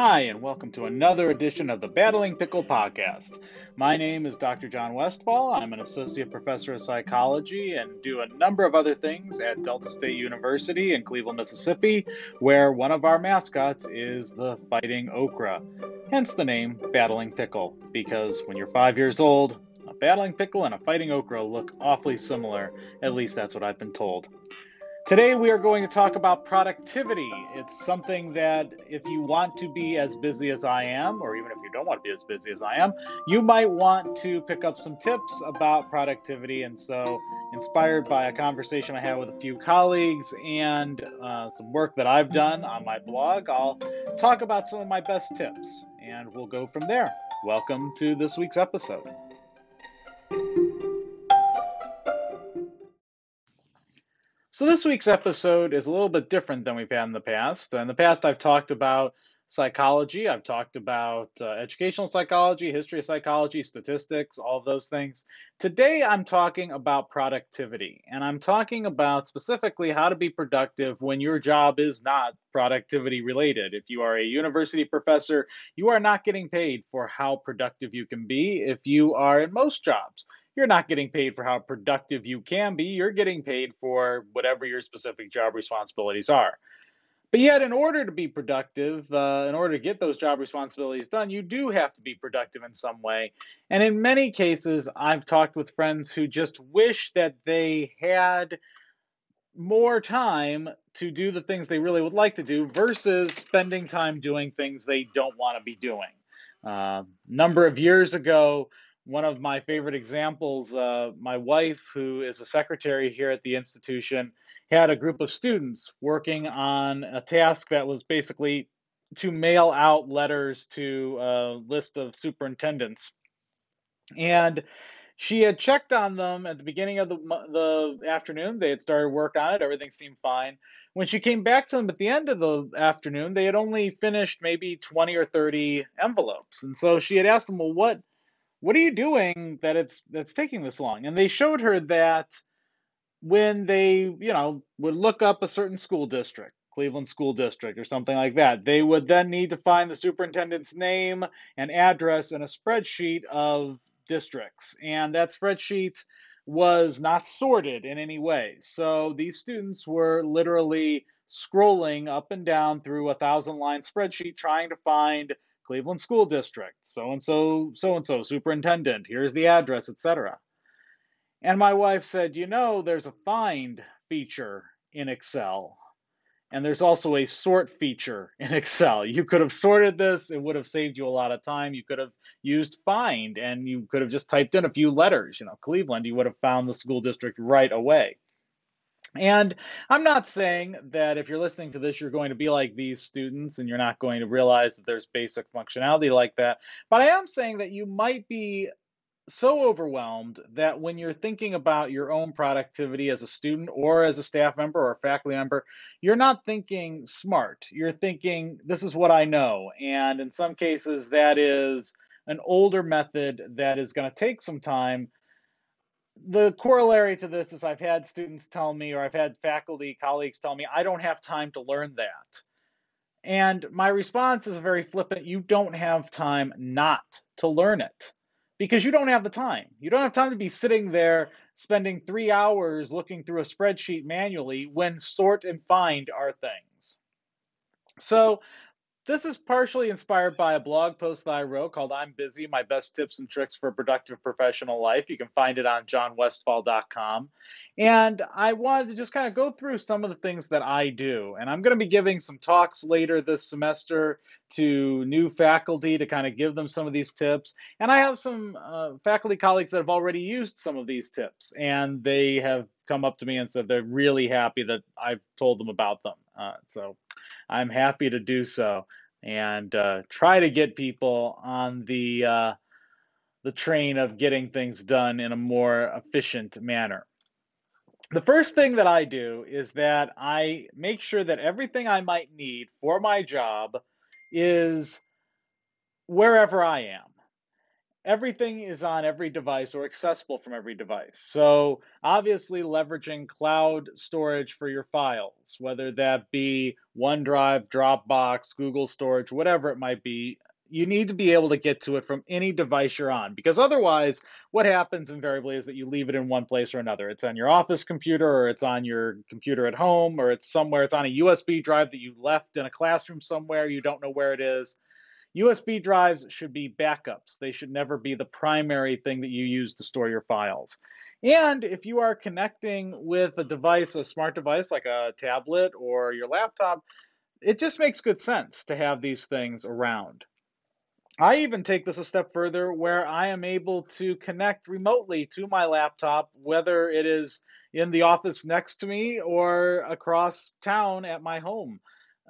Hi, and welcome to another edition of the Battling Pickle podcast. My name is Dr. John Westfall. I'm an associate professor of psychology and do a number of other things at Delta State University in Cleveland, Mississippi, where one of our mascots is the Fighting Okra. Hence the name Battling Pickle, because when you're five years old, a battling pickle and a fighting okra look awfully similar. At least that's what I've been told. Today, we are going to talk about productivity. It's something that, if you want to be as busy as I am, or even if you don't want to be as busy as I am, you might want to pick up some tips about productivity. And so, inspired by a conversation I had with a few colleagues and uh, some work that I've done on my blog, I'll talk about some of my best tips and we'll go from there. Welcome to this week's episode. So, this week's episode is a little bit different than we've had in the past. In the past, I've talked about psychology, I've talked about uh, educational psychology, history of psychology, statistics, all those things. Today, I'm talking about productivity, and I'm talking about specifically how to be productive when your job is not productivity related. If you are a university professor, you are not getting paid for how productive you can be. If you are in most jobs, you're not getting paid for how productive you can be. You're getting paid for whatever your specific job responsibilities are. But yet, in order to be productive, uh, in order to get those job responsibilities done, you do have to be productive in some way. And in many cases, I've talked with friends who just wish that they had more time to do the things they really would like to do versus spending time doing things they don't want to be doing. A uh, number of years ago, one of my favorite examples, uh, my wife, who is a secretary here at the institution, had a group of students working on a task that was basically to mail out letters to a list of superintendents. And she had checked on them at the beginning of the, the afternoon. They had started work on it, everything seemed fine. When she came back to them at the end of the afternoon, they had only finished maybe 20 or 30 envelopes. And so she had asked them, Well, what? What are you doing that it's that's taking this long? And they showed her that when they you know would look up a certain school district cleveland school district or something like that they would then need to find the superintendent's name and address in a spreadsheet of districts. And that spreadsheet was not sorted in any way. So these students were literally scrolling up and down through a thousand line spreadsheet trying to find Cleveland School District, so and so, so and so, superintendent, here's the address, etc. And my wife said, You know, there's a find feature in Excel, and there's also a sort feature in Excel. You could have sorted this, it would have saved you a lot of time. You could have used find, and you could have just typed in a few letters, you know, Cleveland, you would have found the school district right away. And I'm not saying that if you're listening to this, you're going to be like these students and you're not going to realize that there's basic functionality like that. But I am saying that you might be so overwhelmed that when you're thinking about your own productivity as a student or as a staff member or a faculty member, you're not thinking smart. You're thinking, this is what I know. And in some cases, that is an older method that is going to take some time the corollary to this is I've had students tell me, or I've had faculty colleagues tell me, I don't have time to learn that. And my response is very flippant you don't have time not to learn it because you don't have the time. You don't have time to be sitting there spending three hours looking through a spreadsheet manually when sort and find are things. So this is partially inspired by a blog post that I wrote called I'm Busy My Best Tips and Tricks for a Productive Professional Life. You can find it on johnwestfall.com. And I wanted to just kind of go through some of the things that I do. And I'm going to be giving some talks later this semester to new faculty to kind of give them some of these tips. And I have some uh, faculty colleagues that have already used some of these tips, and they have come up to me and said they're really happy that I've told them about them. Uh, so I'm happy to do so and uh, try to get people on the uh, the train of getting things done in a more efficient manner. The first thing that I do is that I make sure that everything I might need for my job is wherever I am. Everything is on every device or accessible from every device. So, obviously, leveraging cloud storage for your files, whether that be OneDrive, Dropbox, Google Storage, whatever it might be, you need to be able to get to it from any device you're on because otherwise what happens invariably is that you leave it in one place or another. It's on your office computer or it's on your computer at home or it's somewhere. It's on a usb drive that you left in a classroom somewhere. You don't know where it is USB drives should be backups. They should never be the primary thing that you use to store your files. And if you are connecting with a device, a smart device like a tablet or your laptop, it just makes good sense to have these things around. I even take this a step further where I am able to connect remotely to my laptop, whether it is in the office next to me or across town at my home.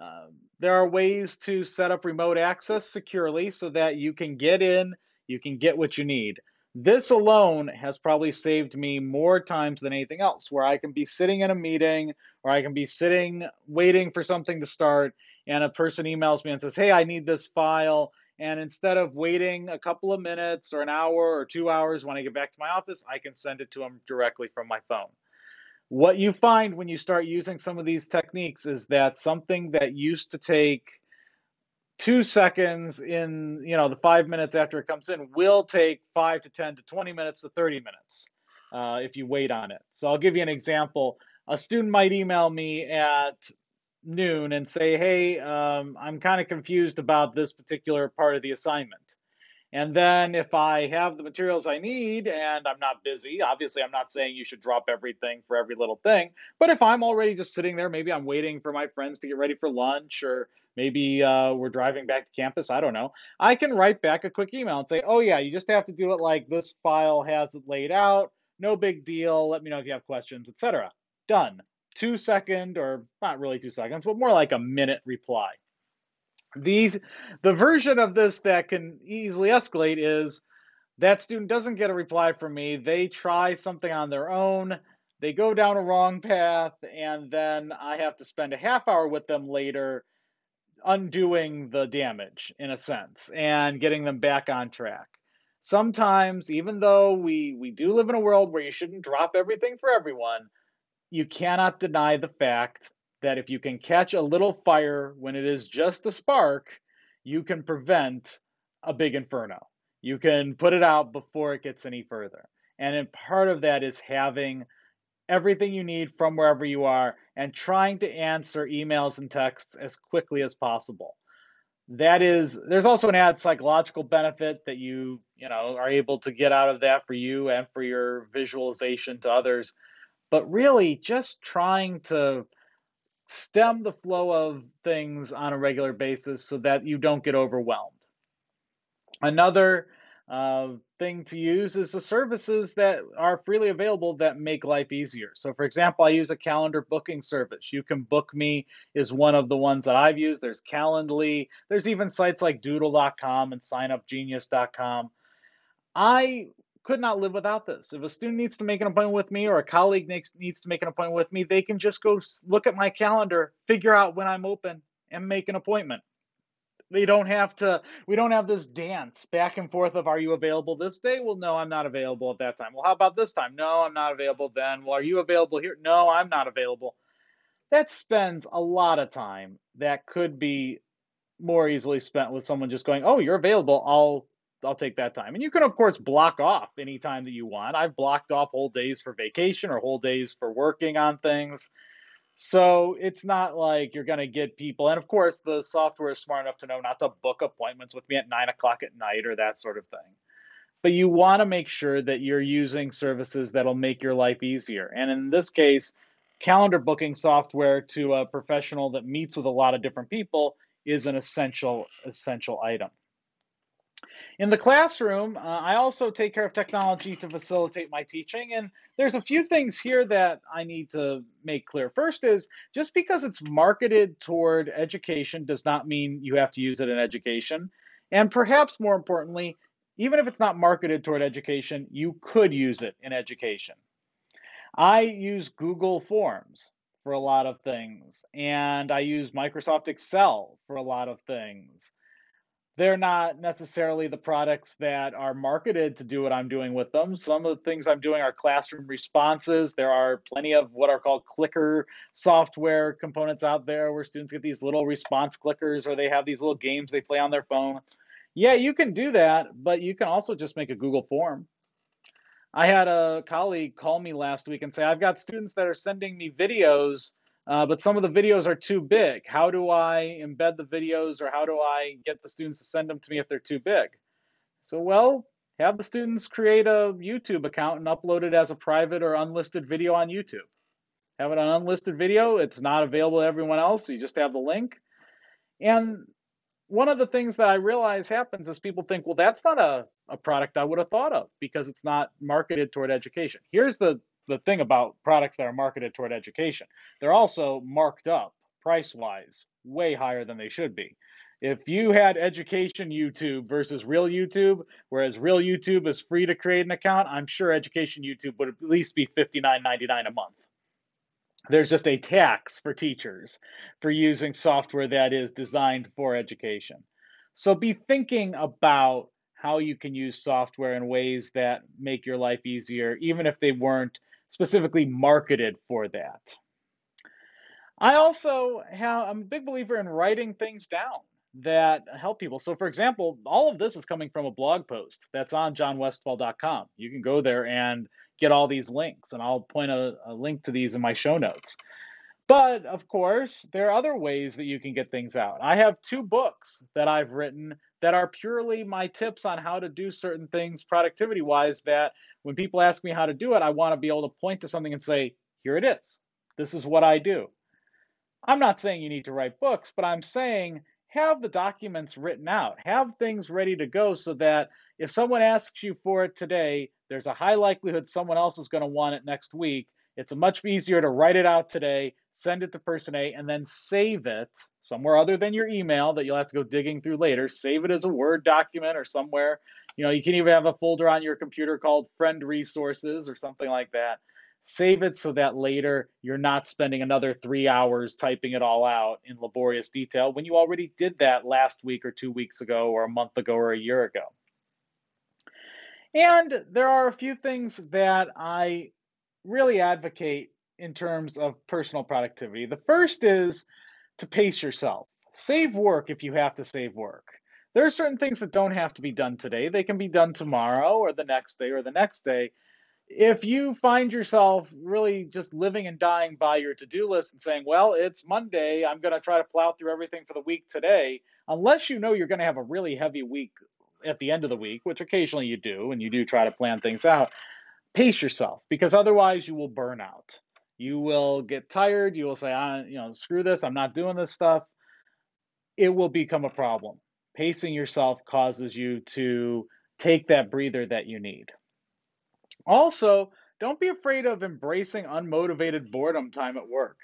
Um, there are ways to set up remote access securely so that you can get in, you can get what you need. This alone has probably saved me more times than anything else, where I can be sitting in a meeting or I can be sitting waiting for something to start, and a person emails me and says, Hey, I need this file. And instead of waiting a couple of minutes or an hour or two hours when I get back to my office, I can send it to them directly from my phone. What you find when you start using some of these techniques is that something that used to take two seconds in you know the five minutes after it comes in will take five to 10 to 20 minutes to 30 minutes uh, if you wait on it. So I'll give you an example. A student might email me at noon and say, hey, um, I'm kind of confused about this particular part of the assignment. And then if I have the materials I need and I'm not busy, obviously I'm not saying you should drop everything for every little thing, but if I'm already just sitting there, maybe I'm waiting for my friends to get ready for lunch or maybe uh, we're driving back to campus, I don't know, I can write back a quick email and say, oh yeah, you just have to do it like this file has it laid out, no big deal, let me know if you have questions, etc. Done. Two second, or not really two seconds, but more like a minute reply. These the version of this that can easily escalate is that student doesn't get a reply from me. They try something on their own. They go down a wrong path, and then I have to spend a half hour with them later undoing the damage in a sense and getting them back on track. Sometimes, even though we, we do live in a world where you shouldn't drop everything for everyone, you cannot deny the fact that if you can catch a little fire when it is just a spark, you can prevent a big inferno. You can put it out before it gets any further. And part of that is having everything you need from wherever you are and trying to answer emails and texts as quickly as possible. That is, there's also an added psychological benefit that you, you know, are able to get out of that for you and for your visualization to others. But really, just trying to stem the flow of things on a regular basis so that you don't get overwhelmed. Another uh, thing to use is the services that are freely available that make life easier. So, for example, I use a calendar booking service. You can book me is one of the ones that I've used. There's Calendly. There's even sites like Doodle.com and SignUpGenius.com. I could not live without this. If a student needs to make an appointment with me or a colleague needs, needs to make an appointment with me, they can just go look at my calendar, figure out when I'm open, and make an appointment. They don't have to, we don't have this dance back and forth of, are you available this day? Well, no, I'm not available at that time. Well, how about this time? No, I'm not available then. Well, are you available here? No, I'm not available. That spends a lot of time that could be more easily spent with someone just going, oh, you're available. I'll I'll take that time. And you can of course block off any time that you want. I've blocked off whole days for vacation or whole days for working on things. So it's not like you're going to get people. And of course, the software is smart enough to know not to book appointments with me at nine o'clock at night or that sort of thing. But you want to make sure that you're using services that'll make your life easier. And in this case, calendar booking software to a professional that meets with a lot of different people is an essential essential item. In the classroom, uh, I also take care of technology to facilitate my teaching. And there's a few things here that I need to make clear. First is just because it's marketed toward education does not mean you have to use it in education. And perhaps more importantly, even if it's not marketed toward education, you could use it in education. I use Google Forms for a lot of things, and I use Microsoft Excel for a lot of things they're not necessarily the products that are marketed to do what I'm doing with them. Some of the things I'm doing are classroom responses. There are plenty of what are called clicker software components out there where students get these little response clickers or they have these little games they play on their phone. Yeah, you can do that, but you can also just make a Google form. I had a colleague call me last week and say, I've got students that are sending me videos uh, but some of the videos are too big. How do I embed the videos or how do I get the students to send them to me if they're too big? So, well, have the students create a YouTube account and upload it as a private or unlisted video on YouTube. Have it an unlisted video. It's not available to everyone else. You just have the link. And one of the things that I realize happens is people think, well, that's not a, a product I would have thought of because it's not marketed toward education. Here's the the thing about products that are marketed toward education. They're also marked up price wise, way higher than they should be. If you had education YouTube versus real YouTube, whereas real YouTube is free to create an account, I'm sure education YouTube would at least be $59.99 a month. There's just a tax for teachers for using software that is designed for education. So be thinking about how you can use software in ways that make your life easier, even if they weren't specifically marketed for that. I also have, I'm a big believer in writing things down that help people. So, for example, all of this is coming from a blog post that's on johnwestfall.com. You can go there and get all these links, and I'll point a, a link to these in my show notes. But of course, there are other ways that you can get things out. I have two books that I've written that are purely my tips on how to do certain things productivity wise that when people ask me how to do it, I want to be able to point to something and say, here it is. This is what I do. I'm not saying you need to write books, but I'm saying have the documents written out, have things ready to go so that if someone asks you for it today, there's a high likelihood someone else is going to want it next week. It's much easier to write it out today, send it to person A, and then save it somewhere other than your email that you'll have to go digging through later. Save it as a Word document or somewhere you know, you can even have a folder on your computer called friend resources or something like that. Save it so that later you're not spending another three hours typing it all out in laborious detail when you already did that last week or two weeks ago or a month ago or a year ago. And there are a few things that I really advocate in terms of personal productivity. The first is to pace yourself. Save work if you have to save work there are certain things that don't have to be done today. They can be done tomorrow or the next day or the next day. If you find yourself really just living and dying by your to do list and saying, well, it's Monday, I'm going to try to plow through everything for the week today, unless you know you're going to have a really heavy week at the end of the week, which occasionally you do, and you do try to plan things out, pace yourself because otherwise you will burn out. You will get tired. You will say, I, you know, screw this, I'm not doing this stuff. It will become a problem pacing yourself causes you to take that breather that you need. Also, don't be afraid of embracing unmotivated boredom time at work.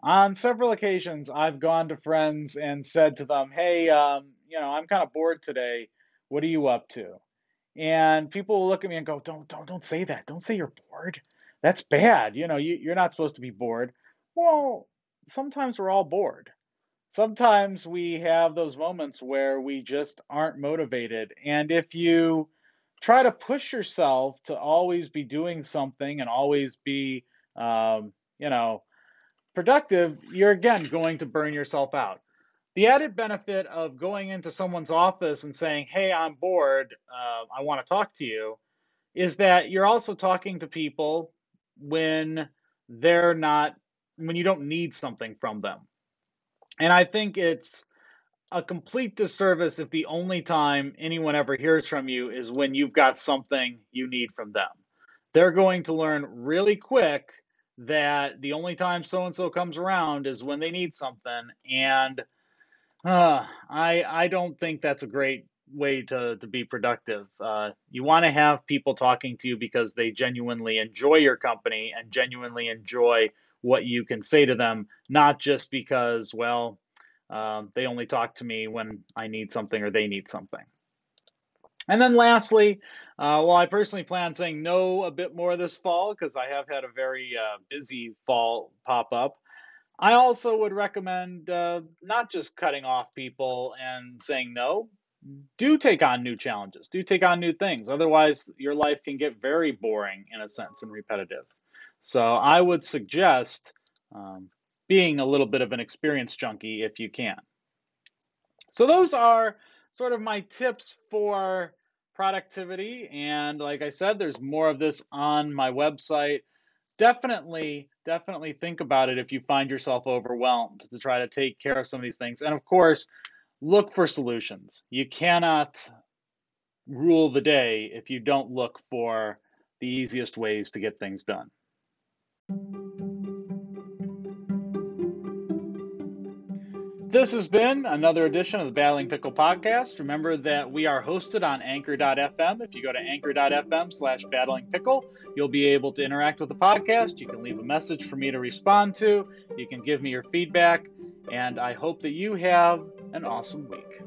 On several occasions, I've gone to friends and said to them, Hey, um, you know, I'm kind of bored today. What are you up to? And people will look at me and go, Don't, don't, don't say that. Don't say you're bored. That's bad. You know, you, you're not supposed to be bored. Well, sometimes we're all bored sometimes we have those moments where we just aren't motivated. And if you try to push yourself to always be doing something and always be, um, you know, productive, you're again going to burn yourself out. The added benefit of going into someone's office and saying, Hey, I'm bored, uh, I want to talk to you, is that you're also talking to people when they're not, when you don't need something from them. And I think it's a complete disservice if the only time anyone ever hears from you is when you've got something you need from them. They're going to learn really quick that the only time so and so comes around is when they need something. And uh, I I don't think that's a great way to, to be productive. Uh, you want to have people talking to you because they genuinely enjoy your company and genuinely enjoy what you can say to them, not just because, well, um, they only talk to me when I need something or they need something. And then lastly, uh, while I personally plan on saying no a bit more this fall because I have had a very uh, busy fall pop up, I also would recommend uh, not just cutting off people and saying no, do take on new challenges, do take on new things. Otherwise, your life can get very boring in a sense and repetitive. So I would suggest um, being a little bit of an experience junkie if you can. So those are sort of my tips for productivity. And like I said, there's more of this on my website. Definitely, definitely think about it if you find yourself overwhelmed to try to take care of some of these things. And of course, look for solutions. You cannot rule the day if you don't look for the easiest ways to get things done. This has been another edition of the Battling Pickle podcast. Remember that we are hosted on anchor.fm. If you go to anchor.fm slash battling pickle, you'll be able to interact with the podcast. You can leave a message for me to respond to. You can give me your feedback. And I hope that you have an awesome week.